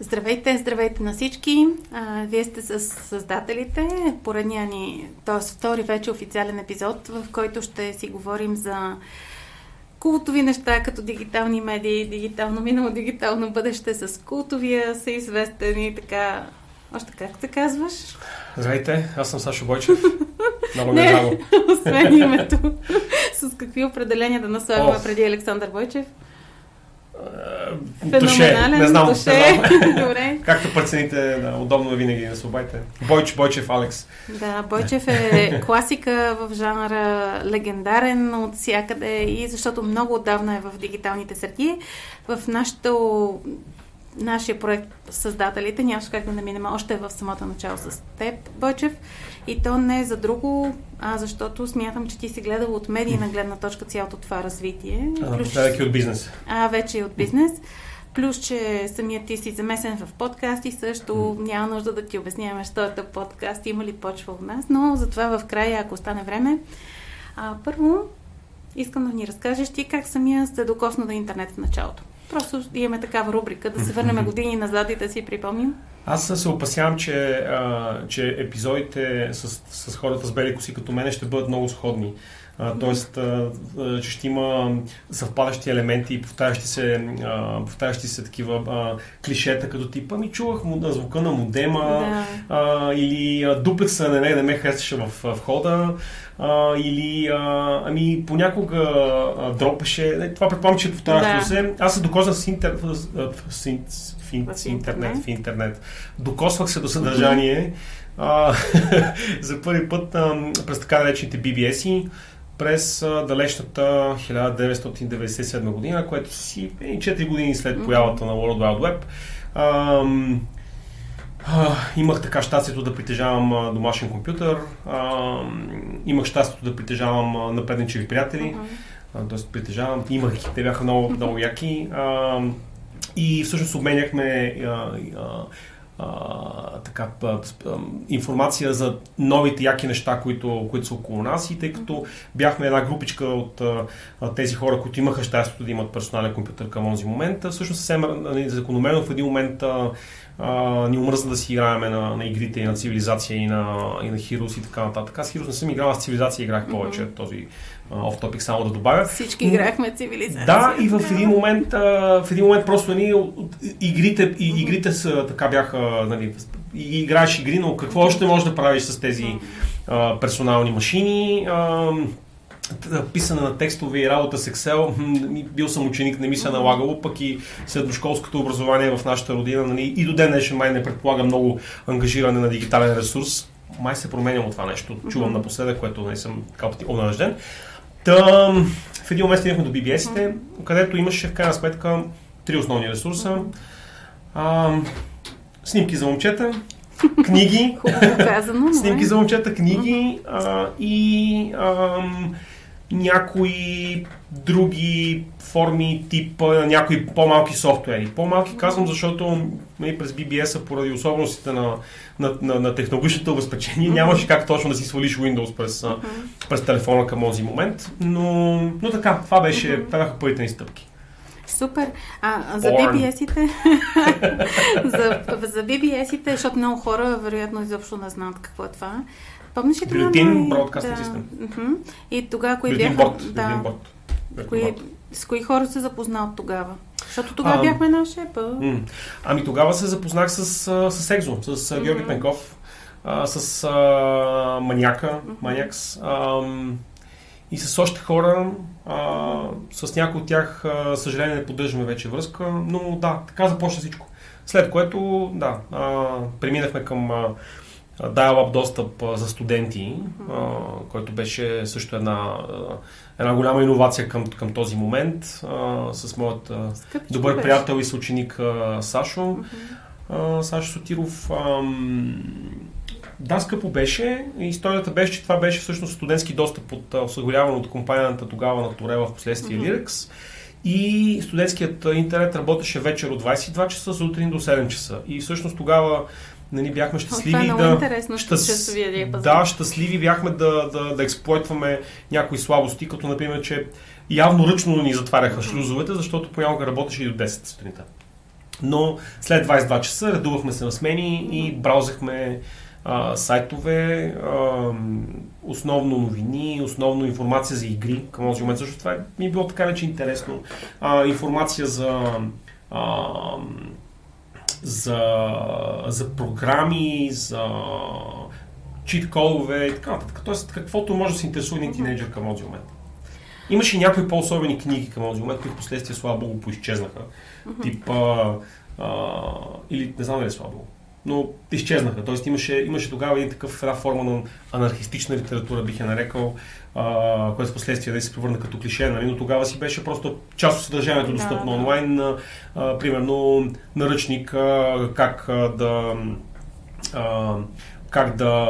Здравейте, здравейте на всички! А, вие сте с създателите, поредния ни, т.е. втори вече официален епизод, в който ще си говорим за култови неща, като дигитални медии, дигитално минало, дигитално бъдеще с култовия, са известен и така... Още как се казваш? Здравейте, аз съм Сашо Бойчев. Много драго. освен името. с какви определения да наслагаме преди Александър Бойчев? Туше, не знам. Туше. Не знам. Добре. Както прецените, да, удобно винаги да се. Бойч, Бойчев, Алекс. Да, Бойчев е класика в жанра, легендарен от всякъде и защото много отдавна е в дигиталните среди. В нашото нашия проект Създателите, нямаше как да не минем още в самото начало с теб, Бойчев. И то не е за друго, а защото смятам, че ти си гледал от медийна гледна точка цялото това развитие. А, Плюс, и от бизнес. А, вече и от бизнес. Плюс, че самият ти си замесен в подкасти, също няма нужда да ти обясняваме, що е подкаст, има ли почва в нас, но затова в края, ако остане време. А, първо, искам да ни разкажеш ти как самия сте докосна до интернет в началото. Просто имаме такава рубрика, да се върнем години назад и да си припомним. Аз се опасявам, че, а, че епизодите с, с хората с бели коси като мене ще бъдат много сходни. Тоест, че ще има съвпадащи елементи и повтарящи се, повтарящи се такива клишета, като типа ми чувах му, звука на модема да. или дуплекса на не, не ме харесваше в, в хода а, или а, ами понякога а, дропеше. Това предполагам, че повтарящо да. се. Аз се докоснах с, интер, в, в, в, в, интернет, в интернет. Докосвах се до съдържание. А, за първи път а, през така наречените BBS-и през далечната 1997 година, което си 4 години след появата на World Wide Web. А, а, имах така щастието да притежавам домашен компютър, а, имах щастието да притежавам напредничеви приятели, uh-huh. т.е. притежавам, имах, те бяха много, много яки а, и всъщност обменяхме а, а, така, информация за новите яки неща, които, които са около нас. И тъй като бяхме една групичка от тези хора, които имаха щастието да имат персонален компютър към този момент, всъщност съвсем нали, закономерно в един момент а, а, ни омръзна да си играем на, на игрите и на цивилизация и на, и на Heroes и така нататък. Аз Heroes не съм играл, с цивилизация играх повече, mm-hmm. този оф топик само да добавя. Всички играхме цивилизация. Да, и в един момент, а, в един момент просто ни нали, игрите, и, игрите са, така бяха, нали, и играеш игри, но какво още можеш да правиш с тези а, персонални машини? А, писане на текстове и работа с Excel, бил съм ученик, не ми се е налагало, пък и средношколското образование в нашата родина нали, и до ден днешен май не предполага много ангажиране на дигитален ресурс. Май се променя от това нещо. Чувам напоследък, което не нали, съм така онаръжден. Та, в един момент стигнахме до BBS-ите, където имаше в крайна сметка три основни ресурса. А, снимки за момчета, книги, казано, снимки за момчета, книги а, и а, някои други форми, тип някои по-малки софтуери. По-малки казвам, защото нали, през BBS-а поради особеностите на, на, на, на технологичното обезпечение mm-hmm. нямаше как точно да си свалиш Windows през, mm-hmm. през телефона към този момент. Но, но така, това беше, mm-hmm. това бяха първите ни стъпки. Супер. А, за BBS-ите, за, за BBS-ите, защото много хора вероятно изобщо не знаят какво е това. Помниш ли тогава? Бюлетин да. System. Uh-huh. И тогава кои бяха... Борт. Да. Кои, с кои хора се запознал тогава? Защото тогава а, бяхме на шепа. Ами тогава се запознах с, с Екзо, с mm-hmm. Георги Пенков, а, с а, Маняка, mm-hmm. Маниакс. А, и с още хора, а, с някои от тях, а, съжаление, не поддържаме вече връзка, но да, така започна всичко. След което, да, а, преминахме към а, dial-up достъп за студенти, който беше също една, една голяма иновация към, към този момент с моят а, добър беше. приятел и съученик Сашо. Сашо Сотиров. Да, скъпо беше. Историята беше, че това беше всъщност студентски достъп от осигуряван от компанията тогава на Торела, в последствие mm-hmm. И студентският интернет работеше вечер от 22 часа, сутрин до 7 часа. И всъщност тогава нали, бяхме щастливи това е да... интересно, щас... Да, щастливи бяхме да, да, да експлойтваме някои слабости, като например, че явно ръчно ни затваряха шлюзовете, защото понякога работеше и до 10 сутринта. Но след 22 часа редувахме се на смени и браузахме а, сайтове, а, основно новини, основно информация за игри. Към този момент също това ми е било така вече интересно. А, информация за а, за, за програми, за чит кодове и така нататък. Тоест, каквото може да се интересува един тинейджър към този момент. Имаше и някои по-особени книги към този момент, които последствие, слава богу, поизчезнаха. Mm-hmm. Тип, а, а, или не знам дали е слава богу, но изчезнаха. Тоест имаше, имаше тогава един такъв, една форма на анархистична литература, бих я нарекал, а, което в последствие да се превърна като клише, нали? но тогава си беше просто част от съдържанието достъпно да, онлайн, а, примерно наръчник а, как а, да а, как да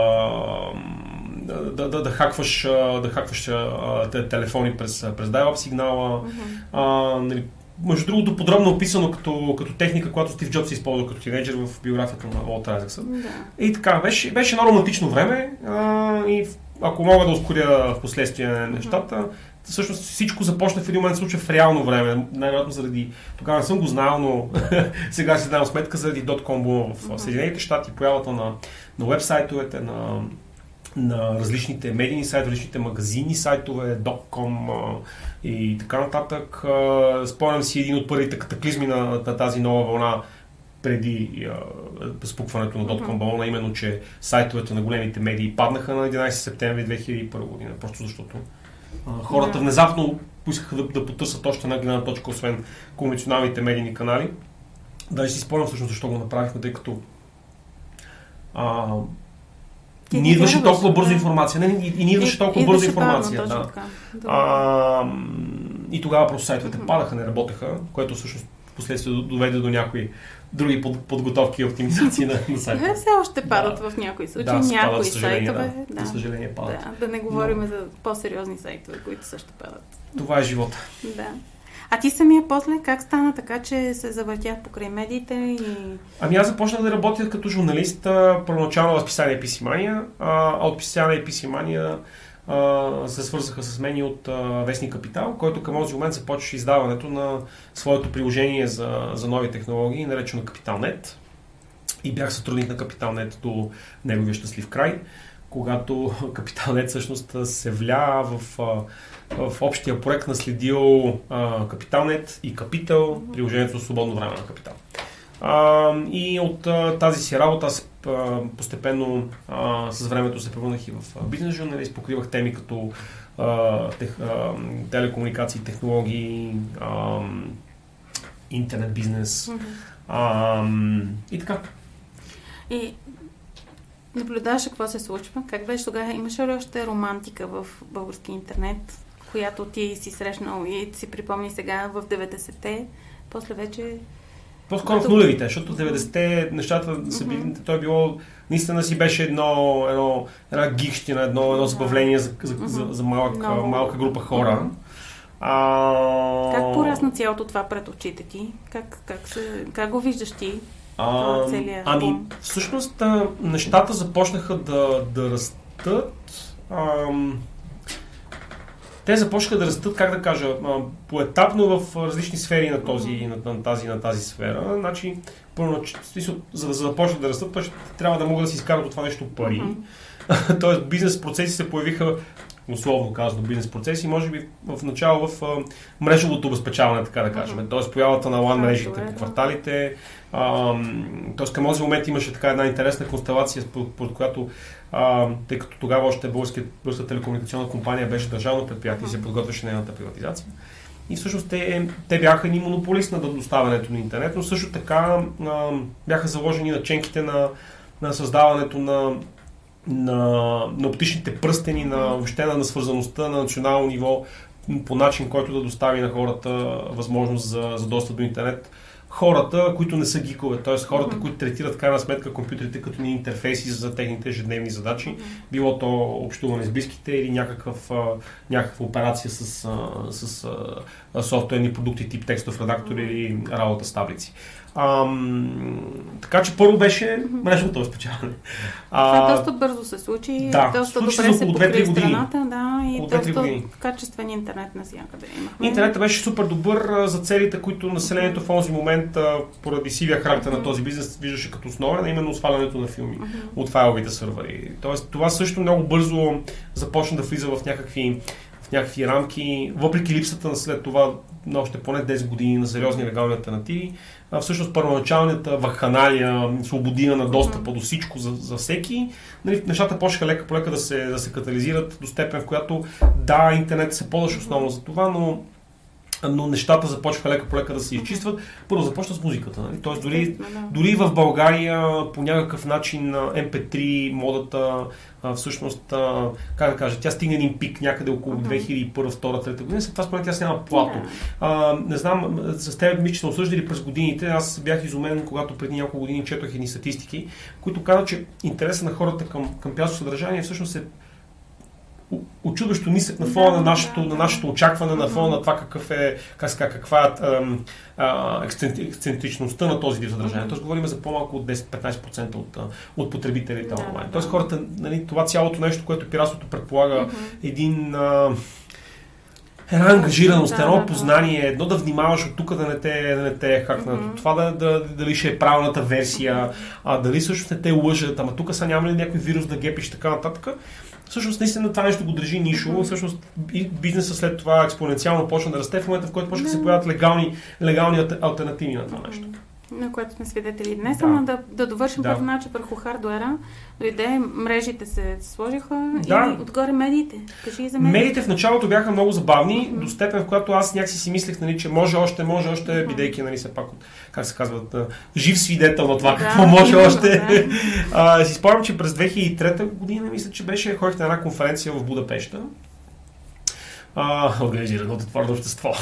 да, да, да хакваш, да хакваш а, телефони през, през dial сигнала. Mm-hmm. А, нали, между другото, подробно описано като, като техника, която Стив Джобс използва като тинейджър в биографията на Уолт Айзексън. Да. И така, беше, беше едно романтично време а, и ако мога да ускоря в последствие нещата, mm-hmm. всъщност всичко започна в един момент случва в реално време. Най-вероятно заради... Тогава не съм го знал, но сега си дам сметка заради .com бума в mm-hmm. Съединените щати, появата на, на веб-сайтовете, на на различните медийни сайтове, различните магазини сайтове, .com и така нататък. Спомням си един от първите катаклизми на, на тази нова вълна преди спукването на .com балона, именно, че сайтовете на големите медии паднаха на 11 септември 2001 година, просто защото а, хората внезапно поискаха да, да потърсят още една гледна точка, освен конвенционалните медийни канали. Даже си спомням всъщност защо го направихме, тъй като а, и ни идваше толкова бързо информация. Не, и, и ни идваше толкова бързо информация. Да. А, и тогава просто сайтовете падаха, не работеха, което всъщност последствие доведе до някои други под, подготовки и оптимизации на, на сайта. Не, все още падат да. в някои случаи, да, някои сайтове. Да. За съжаление падат. Да, да не говорим Но... за по-сериозни сайтове, които също падат. Това е живота. Да. А ти самия после как стана така, че се завъртях покрай медиите и... Ами аз започнах да работя като журналист първоначално в писание Писимания, а от писание Писимания се свързаха с мен и от а, Вестник Капитал, който към този момент започваше издаването на своето приложение за, за нови технологии, наречено Капиталнет. И бях сътрудник на Капиталнет до неговия щастлив край, когато Капиталнет всъщност се вля в в общия проект наследил Капиталнет и Капитал, приложението за свободно време на Капитал. А, и от а, тази си работа аз а, постепенно а, с времето се превърнах и в бизнес журналист, покривах теми като а, тех, а, телекомуникации, технологии, а, интернет бизнес а, и така. И наблюдаваше какво се случва. Как беше тогава? Имаше ли още романтика в български интернет? Която ти си срещнал и си припомни сега в 90-те, после вече... По-скоро в нулевите, защото в 90-те нещата са били, mm-hmm. той е било, наистина си беше едно, едно една гихщина, едно, едно забавление за, за, mm-hmm. за, за малък, no. малка група хора. А... Как порасна цялото това пред очите ти? Как, как, се, как го виждаш ти? А, ами, всъщност нещата започнаха да, да растат. Ам, те започнаха да растат, как да кажа, поетапно в различни сфери на, този, на, на, тази, на тази сфера. Значи, първо, за да започнат да растат, трябва да могат да си изкарат от това нещо пари. Mm-hmm. Тоест, бизнес процеси се появиха условно казано, бизнес процеси, може би в начало в а, мрежовото обезпечаване, така да кажем. Mm-hmm. Тоест, появата на лан мрежите по кварталите. тоест, към този момент имаше така една интересна констелация, под, под която а, тъй като тогава още българската телекомуникационна компания беше държавно предприятие и се подготвяше нейната приватизация. И всъщност те, те бяха ни монополист на доставянето на интернет, но също така а, бяха заложени наченките на, на създаването на, на, на оптичните пръстени, на въобще на, на свързаността на национално ниво по начин, който да достави на хората възможност за, за достъп до интернет хората, които не са гикове, т.е. хората, mm-hmm. които третират крайна сметка компютрите като ни интерфейси за техните ежедневни задачи, mm-hmm. било то общуване с близките или някакъв, някаква операция с, с а, софтуерни продукти тип текстов редактор mm-hmm. или работа с таблици. А, така че първо беше мрежовото разпечатане. Това доста бързо се случи. Да, доста случи добре се покри 2-3 години. страната, да, и Около 2-3 доста години. качествен интернет навсякъде имахме. Интернетът беше супер добър за целите, които населението в този момент, поради сивия характер на този бизнес, виждаше като основен, а именно свалянето на филми от файловите сървъри. Тоест, това също много бързо започна да влиза в някакви, някакви рамки, въпреки липсата на след това на още поне 10 години на сериозни легални альтернативи. А, всъщност първоначалната вакханалия, свободина на достъпа до всичко за, за всеки, нали, нещата почнаха лека по лека да се, да се катализират до степен, в която да, интернет се ползваше основно за това, но но нещата започнаха лека по лека да се изчистват. Първо започна с музиката. Нали? Тоест, дори, дори в България по някакъв начин а, MP3 модата всъщност, как да кажа, тя стигна един пик някъде около 2001, 2002, 2003 година. След това според тя няма плато. А, не знам, с теб ми, че сме осъждали през годините. Аз бях изумен, когато преди няколко години четох едни статистики, които казват, че интересът на хората към, към пясо съдържание всъщност е очудващо нисък на фона Да, на, нашето, да, на нашето очакване, на фона на това какъв е, как каква е ексцентричността на този вид съдържание. Тоест говорим за по-малко от 10-15% от, от потребителите Да, онлайн. Тоест хората, нали, това цялото нещо, което пиратството предполага, един а, една ангажираност, Да, едно да, познание, едно да внимаваш от тук да не те, да не те е хакнато. Мгм. Това да, да, дали ще е правилната версия, а дали всъщност не те лъжат, ама тук са няма ли някой вирус да гепиш така нататък. Всъщност, наистина това нещо го държи нишово. Всъщност, и бизнеса след това експоненциално почна да расте в момента, в който почнаха да се появят легални, легални альтернативи на това нещо. На което сме свидетели днес, Да. ама да, да довършим Да. първо начин върху хардуера. Дойде, мрежите се сложиха Да. и отгоре медиите. Кажи и за медиите. Медиите в началото бяха много забавни, до степен в която аз някакси си мислех, нали, че може още, може още, бидейки, нали, все пак от, как се казват, жив свидетел на това Да, какво може именно, още. да. А, си спомням, че през 2003 година, мисля, че беше, ходих на една конференция в Будапешта. А, организирано от отворено общество.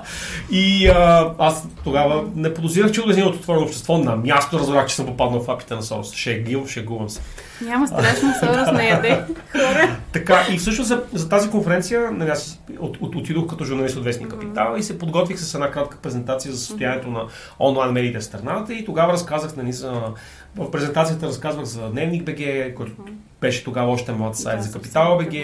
и а, аз тогава не подозирах, че организирано от отворено общество на място разбрах, че съм попаднал в апите на Сорос. Шегил, шегувам се. Няма страшно, Сорос не яде хора. Така, и всъщност за, за тази конференция нали, аз от, от, отидох като журналист от Вестник Капитал и се подготвих с една кратка презентация за състоянието на онлайн медиите в страната и тогава разказах нали, за, в презентацията разказвах за Дневник БГ, който беше тогава още млад сайт Да, за Капитал БГ,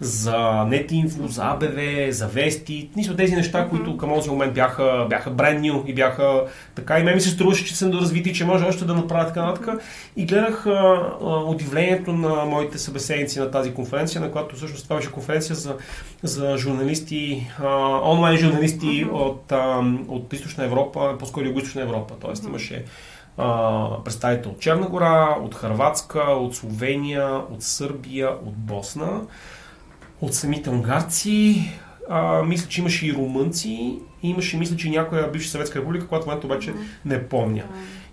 за Нетинфо, за АБВ, за Вести. Нищо тези неща, които към този момент бяха, бяха brand new и бяха така. И мен ми се струваше, че съм доразвити, и че може още да направя така нататък. И гледах а, а, удивлението на моите събеседници на тази конференция, на която всъщност това беше конференция за, за журналисти, а, онлайн журналисти от, а, от Източна Европа, по-скоро Юго-Источна Европа. Тоест имаше а, представител от Черна гора, от Харватска, от Словения, от Сърбия, от Босна, от самите унгарци. А, мисля, че имаше и румънци, и имаше, мисля, че някоя бивша съветска република, която в момента обаче не помня.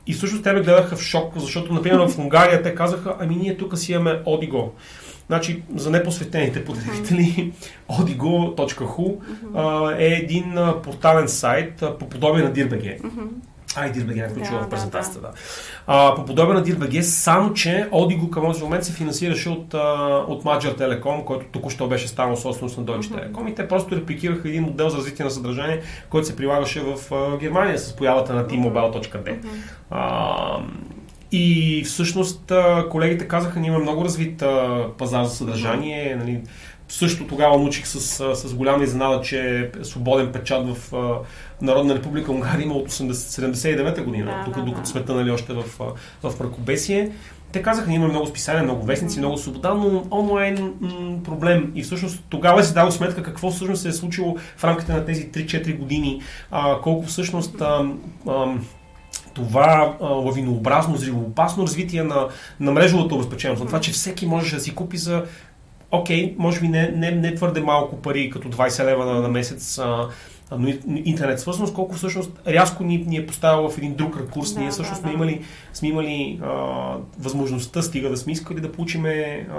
И всъщност те ме гледаха в шок, защото, например, в Унгария те казаха, ами ние тук си имаме Одиго. Значи, за непосветените потребители, odigo.hu а, е един а, портален сайт а, по подобие на DIRBG. Ай, DIRBG не включва Да, в да, презентацията, да. А, по подобие на DIRBG, само че Odigo към този момент се финансираше от, а, от Magyar Telecom, който току-що беше станал собственост на Deutsche Telekom. И те просто репликираха един модел за развитие на съдържание, който се прилагаше в а, Германия с появата на T-Mobile.d. А, и всъщност колегите казаха, ние имаме много развит пазар за съдържание. Нали, също тогава научих с, с голяма изненада, че е свободен печат в Народна република Унгария има от 80, 79-та година, Да, тук, да, докато да. света нали, още в, в мракобесие. Те казаха, имаме много списания, много вестници, много свобода, но онлайн м- проблем. И всъщност тогава си дал сметка какво всъщност се е случило в рамките на тези 3-4 години, а, колко всъщност а, а, това а, лавинообразно, взривоопасно развитие на, на мрежовата обезпеченост, на това, че всеки може да си купи за окей, може би не, не, не твърде малко пари, като 20 лева на, на месец, а, но интернет свързаност, колко всъщност рязко ни, ни е поставила в един друг ракурс. Да, Ние да, всъщност да. сме имали, сме имали а, възможността, стига да сме искали да получиме а,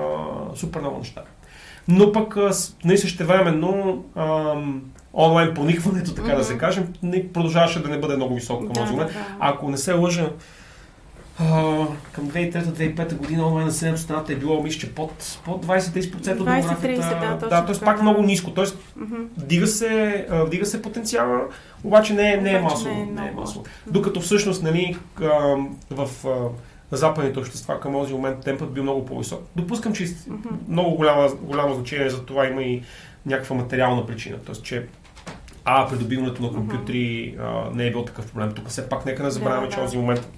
супер много неща. Но пък с- нали, същевременно онлайн проникването, така да се кажем, не продължаваше да не бъде много високо към този момент. Ако не се лъжа, а, към 2003-2005 година онлайн населението в страната е било, мисля, под, под 20-30% от демографията. да, да т.е. пак много ниско. Тоест, Мгм. вдига се, вдига се потенциала, обаче не, е- не е масово. не е Не е масово. Докато всъщност, нали, в западните общества към този момент темпът бил много по-висок. Допускам, че Мгм. много голяма, голямо значение за това има и някаква материална причина. Тоест, че а, придобиването на компютри а, не е бил такъв проблем. Тук все пак нека не забравяме, Да, че да. този момент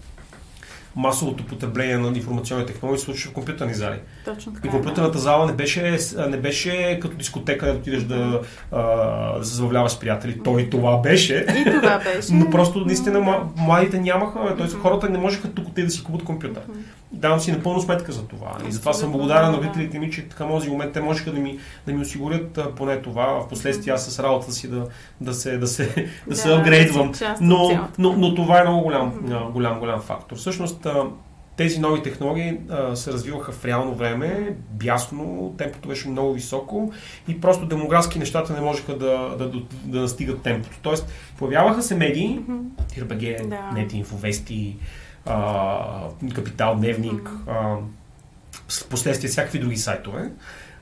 масовото потребление на информационни технологии се случва в компютърни зали. Точно И така. компютърната зала не беше, не беше като дискотека, да отидеш да, а, да се забавляваш с приятели. То и това беше. И това беше. Но просто наистина младите нямаха, т.е. Хората не можеха тук те да си купат компютър. Давам си напълно сметка за това. И затова съм благодарен на родителите ми, че към този момент те можеха да ми, да ми осигурят поне това. В последствие аз с работата си да, да се, да се, да се апгрейдвам. Но, но, но това е много голям, голям, голям фактор. Всъщност, тези нови технологии а, се развиваха в реално време, бясно, темпото беше много високо и просто демографски нещата не можеха да, да, да, да настигат темпото. Тоест, появяваха се медии, Мгм. Ирбаге, Да. Нети, Инфовести, а, Капитал, Дневник, а, с последствие всякакви други сайтове.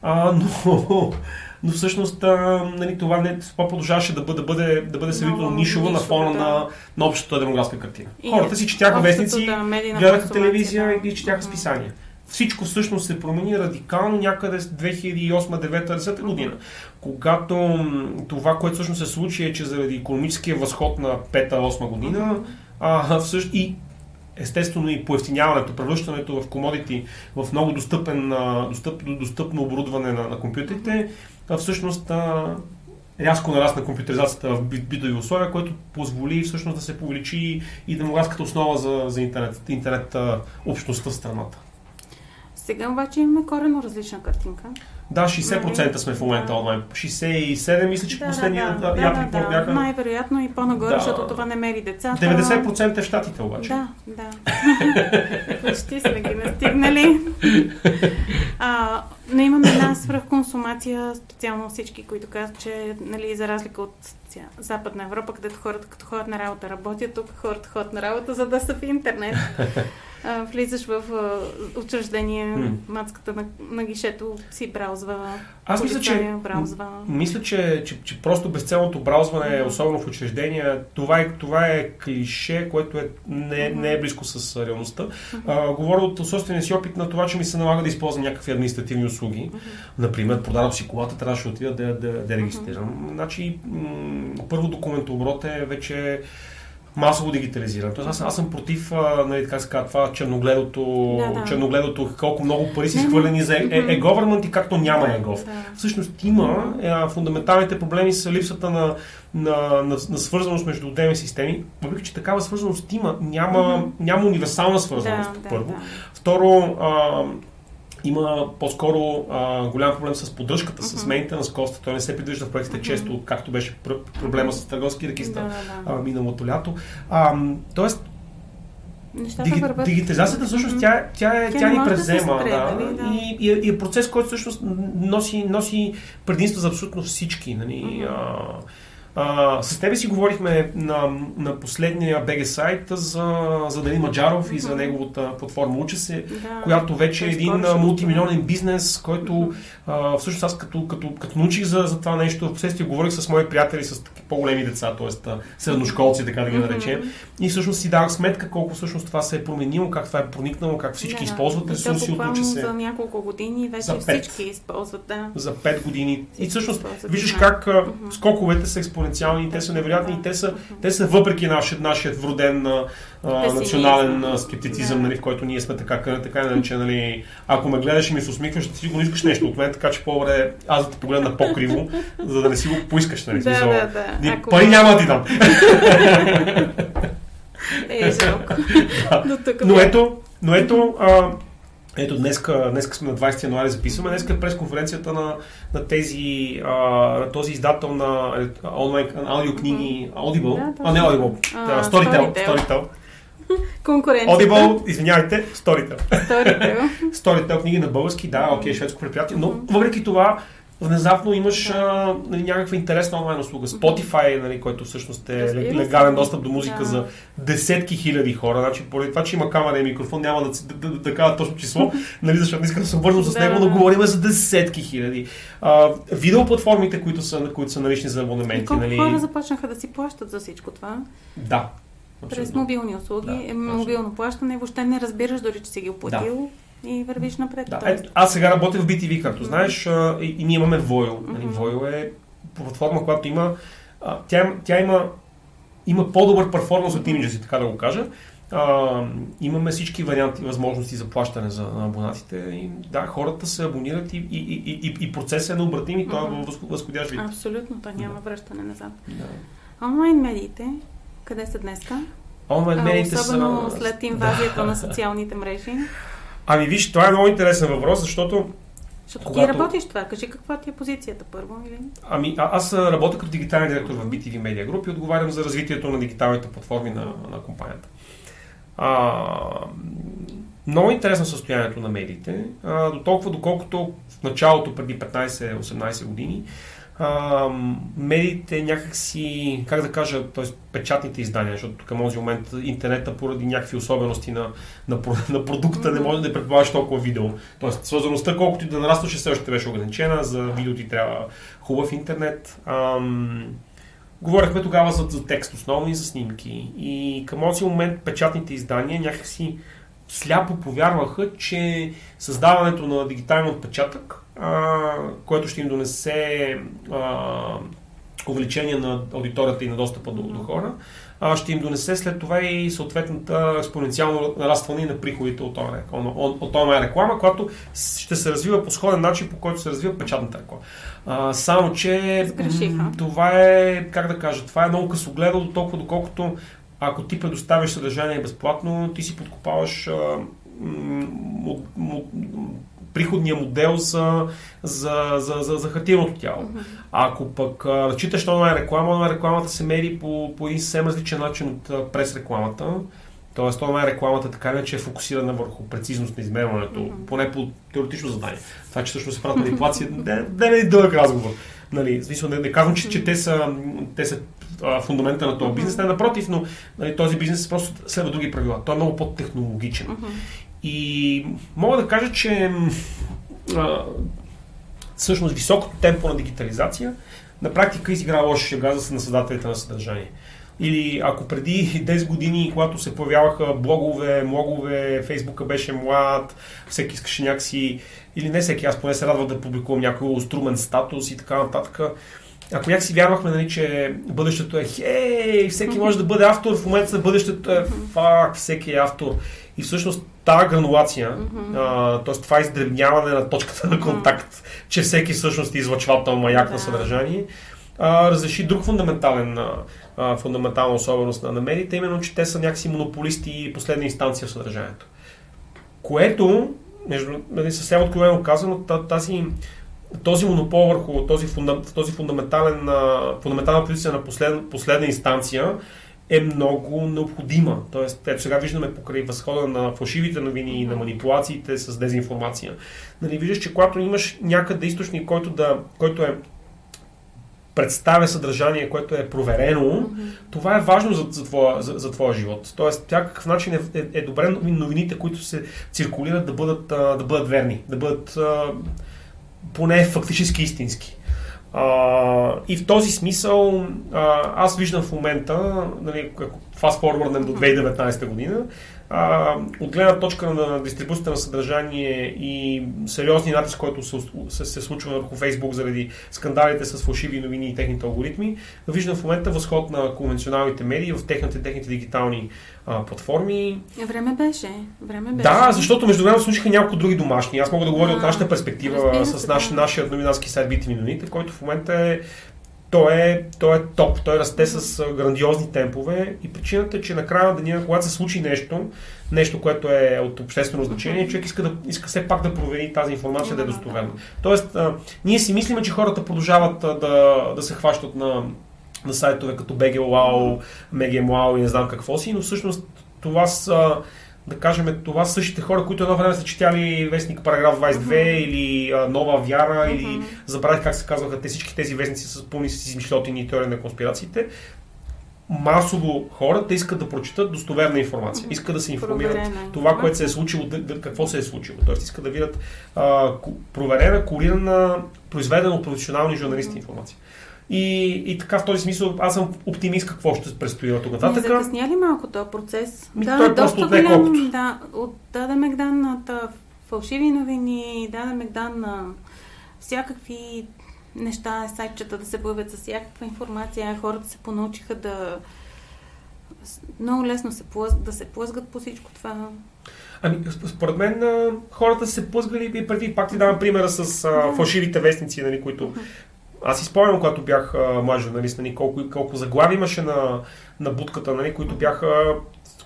А, но, но всъщност а, нали, това, не, това продължаваше да бъде, да бъде, да бъде сравнително нишово на фона на, на общата демографска картина. И Хората си четяха вестници, да, гледаха телевизия да. и четяха списания. Всичко всъщност се промени радикално някъде с 2008-2009-2010 година, когато това, което всъщност се случи е, че заради економическия възход на 5-8 година, а, всъщност и естествено и поевтиняването, превръщането в комодити в много достъпен, достъп, достъпно оборудване на, на компютрите, всъщност рязко нарасна компютризацията в бит- битови условия, което позволи всъщност да се увеличи и демографската основа за, за интернет, интернет общността в страната. Сега обаче имаме корено различна картинка. Да, 60% сме в момента Да. онлайн. 67, мисля, че последния да, да, яд да, репорт да. бяха. Най-вероятно и по-нагоре, Да. защото това не мери децата. 90% е в щатите обаче. Да, да. Почти сме ги настигнали. А, но имаме една свръхконсумация, специално всички, които казват, че нали, за разлика от. Западна Европа, където хората като ходят на работа работят, тук хората ходят на работа, за да са в интернет. А, влизаш в а, учреждение, мацката на, на гишето си браузва, Аз мисля, че браузва. Мисля, че, че, че просто безцелното бразване, особено в учреждения, това е, това е клише, което е, не, не е близко с реалността. А, говоря от собствения си опит на това, че ми се налага да използвам някакви административни услуги. Например, продадох си колата, трябваше да отида да, да, да регистрирам. Значи, м- първо документооборот е вече масово дигитализиран. Тоест, аз, аз съм против, а, нали, така казва, това черногледото, Да, да. черногледото, колко много пари са изхвърлени за е, е, е-government и както няма е-gov. Да. Всъщност има е, фундаменталните проблеми с липсата на, на, на, на свързаност между отделни системи. Въпреки, че такава свързаност има, няма, няма универсална свързаност, Да, да, първо. да. Второ, а, има по-скоро а, голям проблем с поддръжката, с Мгм. мейнтенанс коста. Той не се придвижда в проектите Мгм. често, както беше пр- проблема с търговски регистр Да, да, да. а, миналото лято. А, тоест, Нещата Диги, върват. дигитализацията всъщност Мгм. тя, тя, е, Тя тя, ни може да да, нали, да. И, и, е- и е процес, който всъщност носи, носи предимства за абсолютно всички. Нали? Мгм. А, а, с тебе си говорихме на, на последния БГ сайт за, за Дани Маджаров и за неговата платформа Уча се, Да. която вече е един мултимилионен бизнес, който а, всъщност аз като, като, като научих за, за това нещо, в последствие говорих с мои приятели, с таки по-големи деца, т.е. средношколци, така да ги наречем. И всъщност си давах сметка колко всъщност това се е променило, как това е проникнало, как всички Да, използват и ресурси от уча се За няколко години вече За пет. всички използват, да. за 5 години. И Всички всъщност използват, виждаш да. как скоковете са експоненциални, те са невероятни, и те са, те са въпреки нашия, нашият вроден а, национален а, скептицизъм, Да. нали, в който ние сме така, така, иначе, нали, ако ме гледаш и ми се усмихваш, ти сигурно искаш нещо от мен, така че по-добре аз да те погледна по-криво, за да не си го поискаш. Нали, Да, да, да. Ако- Пари няма да ти дам. Е, жалко. Тук Но бе. ето, но ето, а, ето днеска, днеска сме на 20 януари записваме, днеска е пресконференцията на, на, тези, а, на този издател на е, онлайн аудиокниги Audible, Да, а не Audible, А, Storytel, Storytel. Storytel. Конкуренцията. Audible, извинявайте, Storytel. Storytel. Storytel книги на български, да, окей, шведско предприятие, но въпреки това внезапно имаш а, нали, някаква интересна онлайн услуга. Spotify, нали, който всъщност е легален достъп до музика да. за десетки хиляди хора. Значи, поради това, че има камера и микрофон, няма да, да, да, да кажа точно число, нали, защото не искам да се обвързвам с него, но говорим за десетки хиляди. А, видеоплатформите, които са, които са налични за абонементи. И колко нали... хора започнаха да си плащат за всичко това? Да. През мобилни услуги, да, мобилно плащане, въобще не разбираш дори, че си ги оплатил. Да и вървиш напред. Да, е, аз сега работя в BTV, както mm-hmm. знаеш, а, и, и ние имаме Voil. Mm-hmm. Нали, Voil е платформа, която има, а, тя, тя има, има по-добър перформанс от имиджа си, така да го кажа. А, имаме всички варианти, възможности за плащане за на абонатите. И, да, хората се абонират и, и, и, и, и процесът е необратим и той е възходящ вид. Абсолютно, то няма да. връщане назад. Да. Онлайн медиите, къде са днеска? Онлайн медиите особено са... след инвазията на социалните мрежи. Ами виж, това е много интересен въпрос, защото защото когато... ти работиш това. Кажи каква ти е позицията първо? Или? Ами а, аз работя като дигитален директор в BTV Media Group и отговарям за развитието на дигиталните платформи на, на компанията. А, много интересно състоянието на медиите, а, до толкова доколкото в началото, преди 15-18 години, а, медиите някакси, как да кажа, т.е. печатните издания, защото към този момент интернета поради някакви особености на, на, на продукта mm-hmm. не може да предполагаш толкова видео. Тоест, свързаността, колкото и да нарастваше, все още беше ограничена. За видео ти трябва хубав интернет. Ам, говорихме тогава за, за текст основно и за снимки. И към този момент печатните издания някакси сляпо повярваха, че създаването на дигитален отпечатък а, което ще им донесе а, увеличение на аудиторията и на достъпа до, до хора, а, ще им донесе след това и съответната експоненциално нарастване на приходите от този от този реклама, която ще се развива по сходен начин, по който се развива печатната реклама. А, само, че м- това е, как да кажа, това е много късогледо до толкова, доколкото ако ти предоставиш съдържание безплатно, ти си подкопаваш а, м- м- приходния модел за, за, за, за, за хартиеното тяло. Mm-hmm. Ако пък разчиташ на онлайн реклама, онлайн рекламата се мери по, по един съвсем различен начин от през рекламата. Тоест, онлайн рекламата така иначе е фокусирана върху прецизност на измерването, mm-hmm. поне по теоретично задание. Това, че всъщност се правят манипулация, не, е дълъг разговор. Нали, смисъл, не, не казвам, че, че те са, те са а, фундамента на този бизнес, не напротив, но нали, този бизнес просто следва други правила. Той е много по-технологичен. И мога да кажа, че а, всъщност високото темпо на дигитализация на практика изигра лоша шега за създателите на съдържание. Или ако преди 10 години, когато се появяваха блогове, млогове, Фейсбука беше млад, всеки искаше някакси, или не всеки, аз поне се радвах да публикувам някой струмен статус и така нататък. Ако някак си вярвахме, нали, че бъдещето е хей, всеки може да бъде автор, в момента бъдещето е фак, всеки е автор. И всъщност тази гранулация, mm-hmm. т.е. това издревняване на точката на контакт, mm-hmm. че всеки всъщност е излъчвател маяк на съдържание, а, разреши друг фундаментален, а, фундаментална особеност на, медиите, именно, че те са някакси монополисти и последна инстанция в съдържанието. Което, между, нали, съвсем откровено казано, тази, този монопол върху този, фундам, този фундаментален, фундаментална позиция на послед, последна инстанция е много необходима. Тоест, ето сега виждаме покрай възхода на фалшивите новини и на манипулациите с дезинформация. Нали, виждаш, че когато имаш някъде източник, който, да, който е представя съдържание, което е проверено, mm-hmm. това е важно за, за, твоя, за, за твоя живот. Тоест, какъв начин е, е, е добре новините, които се циркулират, да бъдат, да бъдат верни, да бъдат поне фактически истински. А, и в този смисъл а, аз виждам в момента, нали, ако fast forward до 2019 година, а, от гледна точка на дистрибуцията на съдържание и сериозния натиск, който се, се, се случва върху Фейсбук заради скандалите с фалшиви новини и техните алгоритми, виждам в момента възход на конвенционалните медии в техните, техните дигитални а, платформи. Време беше. Време беше. Да, защото между време случиха няколко други домашни. Аз мога да говоря а, от нашата перспектива с наш, нашия новинарски сайт BTV новините, който в момента е той е, той е топ, той расте с грандиозни темпове и причината е, че накрая на деня, когато се случи нещо, нещо, което е от обществено значение, човек иска, да, иска все пак да провери тази информация да е достоверна. Тоест, а, ние си мислиме, че хората продължават а, да, да се хващат на, на сайтове като BGWOW, MGMWOW и не знам какво си, но всъщност това са да кажем, това същите хора, които едно време са четяли вестник Параграф 22 mm-hmm. или а, Нова вяра, mm-hmm. или забравих как се казваха те всички тези вестници с пълни с измишлетини и теория на конспирациите, масово хората искат да прочитат достоверна информация. Искат да се информират проверена. това, което се е случило, какво се е случило. Тоест искат да видят а, проверена, корирана, произведена от професионални журналисти информация. И, и така в този смисъл аз съм оптимист какво ще предстои от тук нататък. Не закъсня ли малко този процес? Ми, да, той е доста голям, да, отдаде Мегдан на фалшиви новини, даде Мегдан на всякакви неща, сайтчета да се появят с всякаква информация. Хората се понаучиха да много лесно се плъз, да се плъзгат по всичко това. Ами, според мен хората се плъзгали и преди. Пак ти давам примера с а, фалшивите вестници, нали, които аз си спомням, когато бях млад журналист, нали, колко, колко заглави имаше на, на будката, нали, които бяха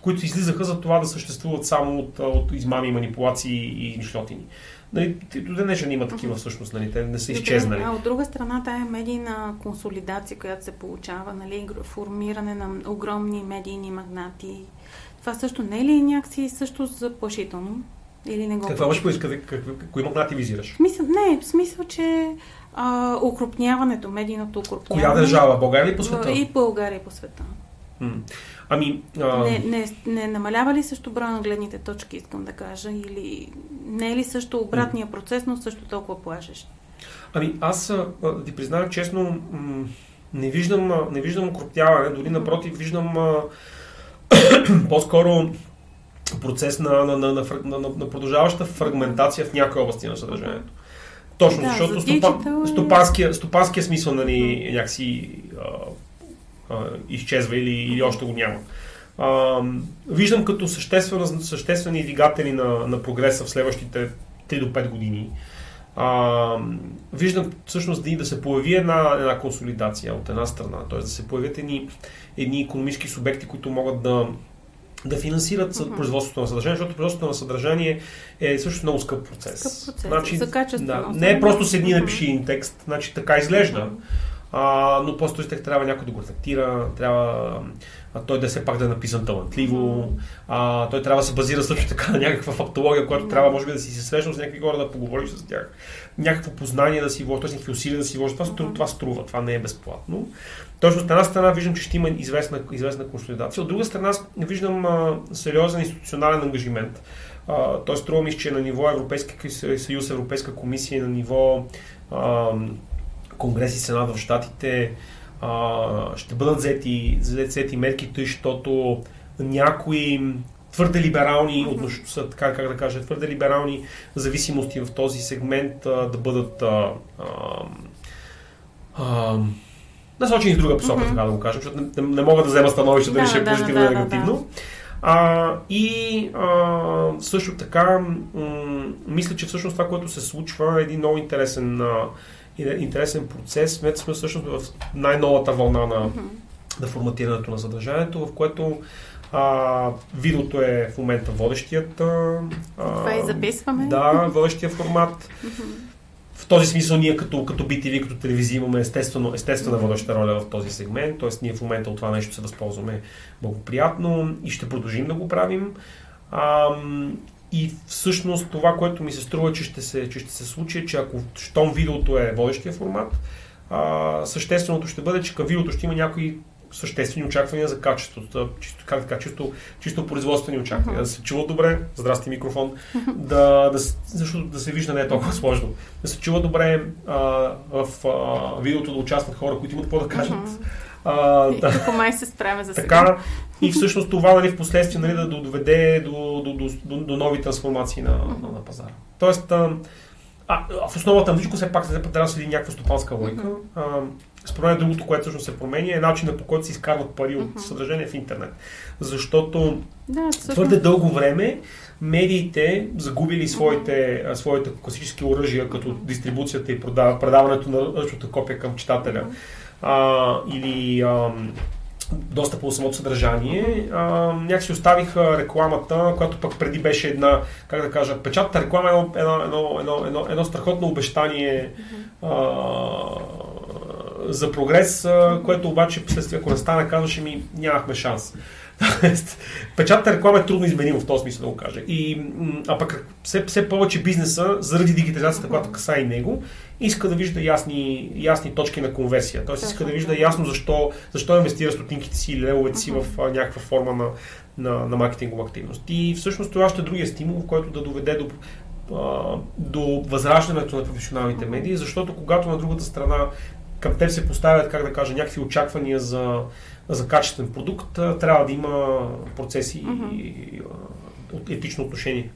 които излизаха за това да съществуват само от, от измами, манипулации и нишлотини. Нали, до днешен има такива всъщност, нали, те не са изчезнали. А от друга страна, тая медийна консолидация, която се получава, нали, формиране на огромни медийни магнати, това също не е ли някакси също заплашително? Или не го Какво имаш поиска? Кои магнати визираш? Смисъл, не, в смисъл, че а, укрупняването, медийното укрупняване. Коя държава? България или по света? И България по света. Ами. А... Не, не, не намалява ли също броя на гледните точки, искам да кажа? Или не е ли също обратния процес, но също толкова плашещ? Ами аз да ти признавам честно, не виждам, не виждам укрупняване, дори напротив, виждам по-скоро процес на, на, на, на, на, на продължаваща фрагментация в някои области на съдържанието. Точно, да, защото за стопа, е... стопанския, стопанския смисъл нали, някакси а, а, изчезва или, или още го няма. А, виждам като съществени двигатели на, на прогреса в следващите 3 до 5 години. А, виждам всъщност да, да се появи една, една консолидация от една страна, т.е. да се появят едни, едни економически субекти, които могат да, да финансират uh-huh. производството на съдържание, защото производството на съдържание е също много скъп процес. Скъп процес. Значи, За качество. Да, не е просто седни uh-huh. напиши текст, значи така изглежда. Uh-huh. А, но просто трябва някой да го редактира, трябва а, той да се пак да е написан талантливо, а, той трябва да се базира също така на някаква фактология, която трябва може би да си се срещнал с някакви хора, да поговориш с тях, някакво познание да си вложиш, някакви усилия да си вложиш. Това, струва, това струва, това не е безплатно. Точно от една страна виждам, че ще има известна, известна консолидация, от друга страна виждам а, сериозен институционален ангажимент. Той струва ми, че на ниво Европейски съюз, Европейска комисия, на ниво а, Конгрес и Сенат в Штатите а, ще бъдат взети, взети мерки, тъй, защото някои твърде либерални, отнош... така, как да кажа, твърде либерални зависимости в този сегмент а, да бъдат а, а, а, насочени в друга посока, mm-hmm. така да го кажем, защото не, не мога да взема становище да, дали ще е позитивно или да, негативно. Да, да. А, и а, също така, м- мисля, че всъщност това, което се случва е един много интересен а, интересен процес. Сме сме всъщност в най-новата вълна на, mm-hmm. на форматирането на съдържанието, в което а, видеото е в момента водещият. А, Това и записваме. Да, водещия формат. В този смисъл ние като, като BTV, като телевизия имаме естествено, естествена водеща роля в този сегмент, т.е. ние в момента от това нещо се възползваме благоприятно и ще продължим да го правим. А, и всъщност това, което ми се струва, че ще се, че ще се случи, е, че ако щом видеото е водещия формат, а, същественото ще бъде, че към видеото ще има някои съществени очаквания за качеството, чисто, как така, чисто, чисто производствени очаквания. Uh-huh. Да се чува добре, здрасти микрофон, uh-huh. да, да, защото да се вижда не е толкова сложно. Да се чува добре а, в а, видеото да участват хора, които имат какво да кажат. Uh-huh. А, и да. май се справя за сега. Така, и всъщност това нали, в последствие нали, да доведе до, до, до, до, до нови трансформации на, на, на пазара. Тоест, а, а, в основата на всичко все пак трябва да следи някаква стопанска логика. Според мен другото, което всъщност се променя е начинът по който се изкарват пари от съдържание в интернет. Защото да, твърде дълго време медиите загубили своите, своите класически оръжия, като дистрибуцията и предаването на ръчната копия към читателя а, или а, доста по самото съдържание. А, някакси оставиха рекламата, която пък преди беше една, как да кажа, печатната реклама е едно, едно, едно, едно, едно, едно страхотно обещание а, за прогрес, което обаче последствие, ако не стане, казваше ми, нямахме шанс. Печатната реклама е трудно изменимо в този смисъл да го кажа. И, а пък все, все повече бизнеса, заради дигитализацията, която каса и него, иска да вижда ясни, ясни точки на конверсия. Тоест иска да вижда ясно защо, защо инвестира стотинките си или левовете си в а, някаква форма на, на, на маркетингова активност. И всъщност това ще е другия стимул, който да доведе до до възраждането на професионалните медии, защото когато на другата страна към теб се поставят, как да кажа, някакви очаквания за, за качествен продукт, трябва да има процеси mm-hmm. и етично отношение.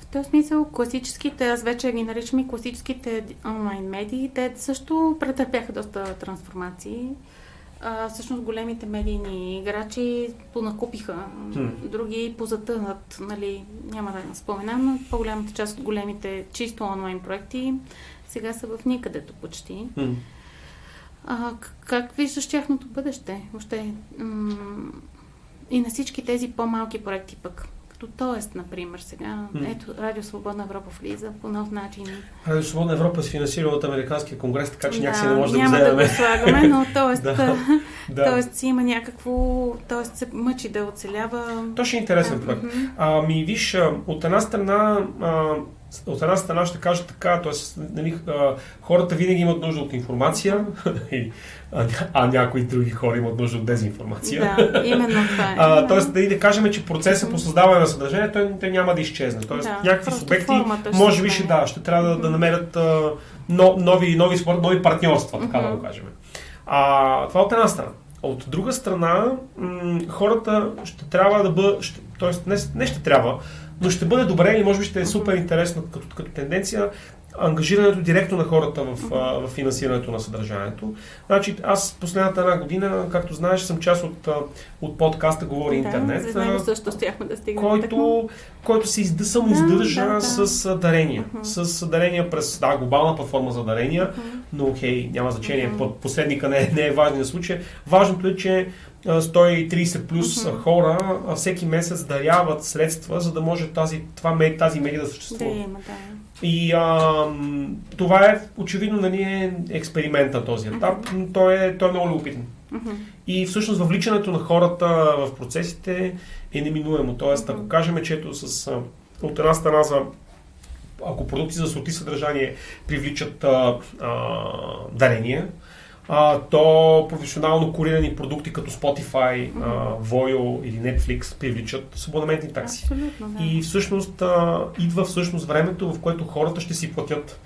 В този смисъл класическите, аз вече ги наричам и класическите онлайн медии, те също претърпяха доста трансформации. А, всъщност големите медийни играчи понакупиха, mm. други позатънат, нали, няма да споменам, но по-голямата част от големите чисто онлайн проекти сега са в никъдето почти. Mm. А, как виждаш тяхното бъдеще? Въобще, м- и на всички тези по-малки проекти пък? Като Тоест, например, сега. Ето, Радио Свободна Европа влиза по нов начин. Радио Свободна Европа се финансира от Американския конгрес, така че да, някакси не може да го вземем. Да го слагаме, но Тоест, да, да. тоест си има някакво... Тоест се мъчи да оцелява. То ще е интересен проект. Ами, виж, от една страна... А, от една страна ще кажа така, т.е. Нали, хората винаги имат нужда от информация, а, а някои други хора имат нужда от дезинформация. Да, именно това е. А, тоест, да, да кажем, че процесът по създаване на съдържание, той, той няма да изчезне. Тоест, да, някакви субекти, може би ще, да, ще трябва да, да намерят а, но, нови, нови, нови партньорства, така да го кажем. А, това от една страна. От друга страна, м- хората ще трябва да бъдат, т.е. Не, не ще трябва, но ще бъде добре и може би ще е супер интересно като, като тенденция ангажирането директно на хората в, в финансирането на съдържанието. Значи, аз последната една година, както знаеш, съм част от, от подкаста Говори да, интернет. Него също да стигнем. Който, който се изд... само издържа да, да, да. с дарения. Uh-huh. С дарения през да, глобална платформа за дарения, uh-huh. но хей, няма значение. Uh-huh. Посредника не, не е важен на случай. Важното е, че 130 плюс uh-huh. хора всеки месец даряват средства, за да може тази, това, тази медия да съществува. Да, има, да. И а, това е очевидно нали, е експеримент на този етап, но той е, той е много любопитен. Uh-huh. И всъщност въвличането на хората в процесите е неминуемо. Тоест, ако кажем, че ето с, от една страна за ако продукти за сорти съдържание привличат а, а, дарения, а, то професионално курирани продукти като Spotify, mm-hmm. а, Voyo или Netflix привличат с абонаментни такси. Абсолютно, да. И всъщност а, идва всъщност времето, в което хората ще си платят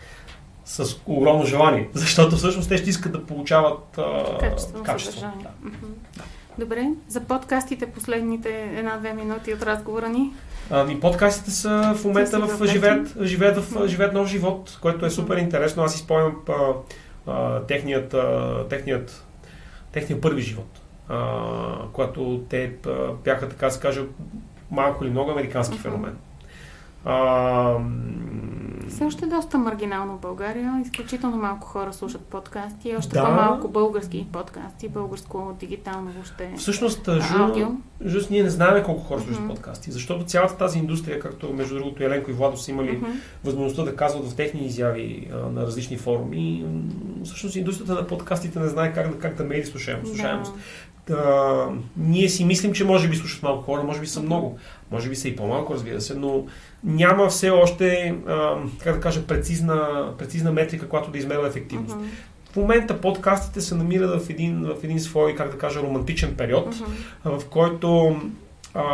с огромно желание, защото всъщност те ще искат да получават а, качество. качество. Да. Mm-hmm. Добре, за подкастите последните една-две минути от разговора ни. Ами, подкастите са в момента в, живеят, живеят, в, живеят нов живот, което е супер интересно. Аз изпомням техният, а, техният, техният първи живот, а, когато те а, бяха, така се каже, малко или много американски феномен. А, все още доста маргинално в България. Изключително малко хора слушат подкасти. Още да. по-малко български подкасти, българско дигитално въобще. Всъщност, Жу, ние не знаем колко хора слушат uh-huh. подкасти, защото цялата тази индустрия, както между другото Еленко и Владо са имали uh-huh. възможността да казват в техни изяви а, на различни форуми, всъщност индустрията на подкастите не знае как да, как да мери слушаемост. Да. Да, ние си мислим, че може би слушат малко хора, може би са много, може би са и по-малко, разбира се, но няма все още, а, как да кажа, прецизна, прецизна метрика, която да измерва ефективност. Uh-huh. В момента подкастите се намират в един, в един свой, как да кажа, романтичен период, uh-huh. в който а,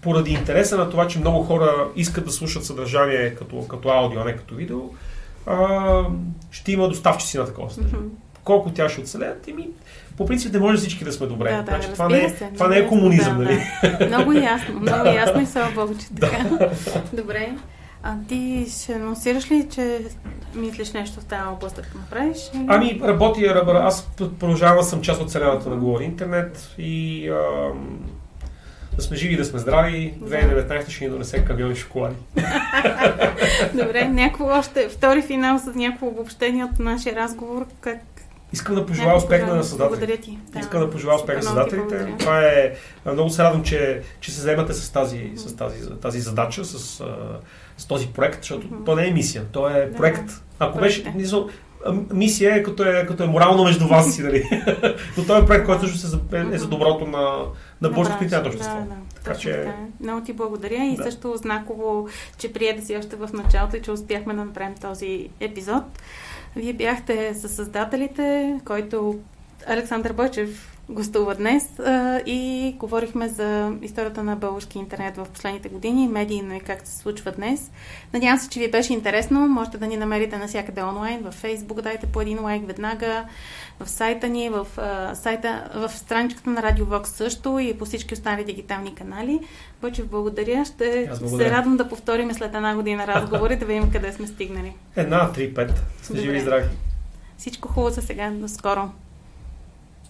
поради интереса на това, че много хора искат да слушат съдържание като, като аудио, а не като видео, а, ще има доставчици на такова съдържание. Uh-huh. Колко тя ще оцелеят, еми, по принцип не може всички да сме добре. Да, да, значи, това, не е, се, това не е комунизъм, да, нали? Да. Много ясно, много ясно и слава Богу, че така. Добре. А ти ще анонсираш ли, че мислиш нещо в тази област да направиш? Ами, работя, аз продължавам съм част от вселената на Говори Интернет и а, да сме живи, да сме здрави. 2019 ще ни донесе камион и шоколади. Добре, някакво още, втори финал с някакво обобщение от нашия разговор. Как Искам да пожелая успех на създателите. Да. Искам да пожелая успех на създателите. Това е. Много се радвам, че, че се заемате с тази, с тази, тази задача, с, с този проект, защото mm-hmm. то не е мисия, то е проект. Ако беше. мисия е като е, като е морално между вас си, нали? Но той е проект, който също е, е за доброто на, на българското да, общество. Да, да. Така че... Много ти благодаря и Да. също знаково, че прие да си още в началото и че успяхме да направим този епизод. Вие бяхте със създателите, който Александър Бойчев гостува днес а, и говорихме за историята на български интернет в последните години, медийно и как се случва днес. Надявам се, че ви беше интересно. Можете да ни намерите навсякъде онлайн, във Facebook, дайте по един лайк веднага, в сайта ни, в, а, сайта, в страничката на Радио Vox също и по всички останали дигитални канали. Бойчев, благодаря. Ще Аз се благодаря. радвам да повторим след една година разговори, да видим къде сме стигнали. Една, три, пет. Живи и здрави. Всичко хубаво за сега. До скоро.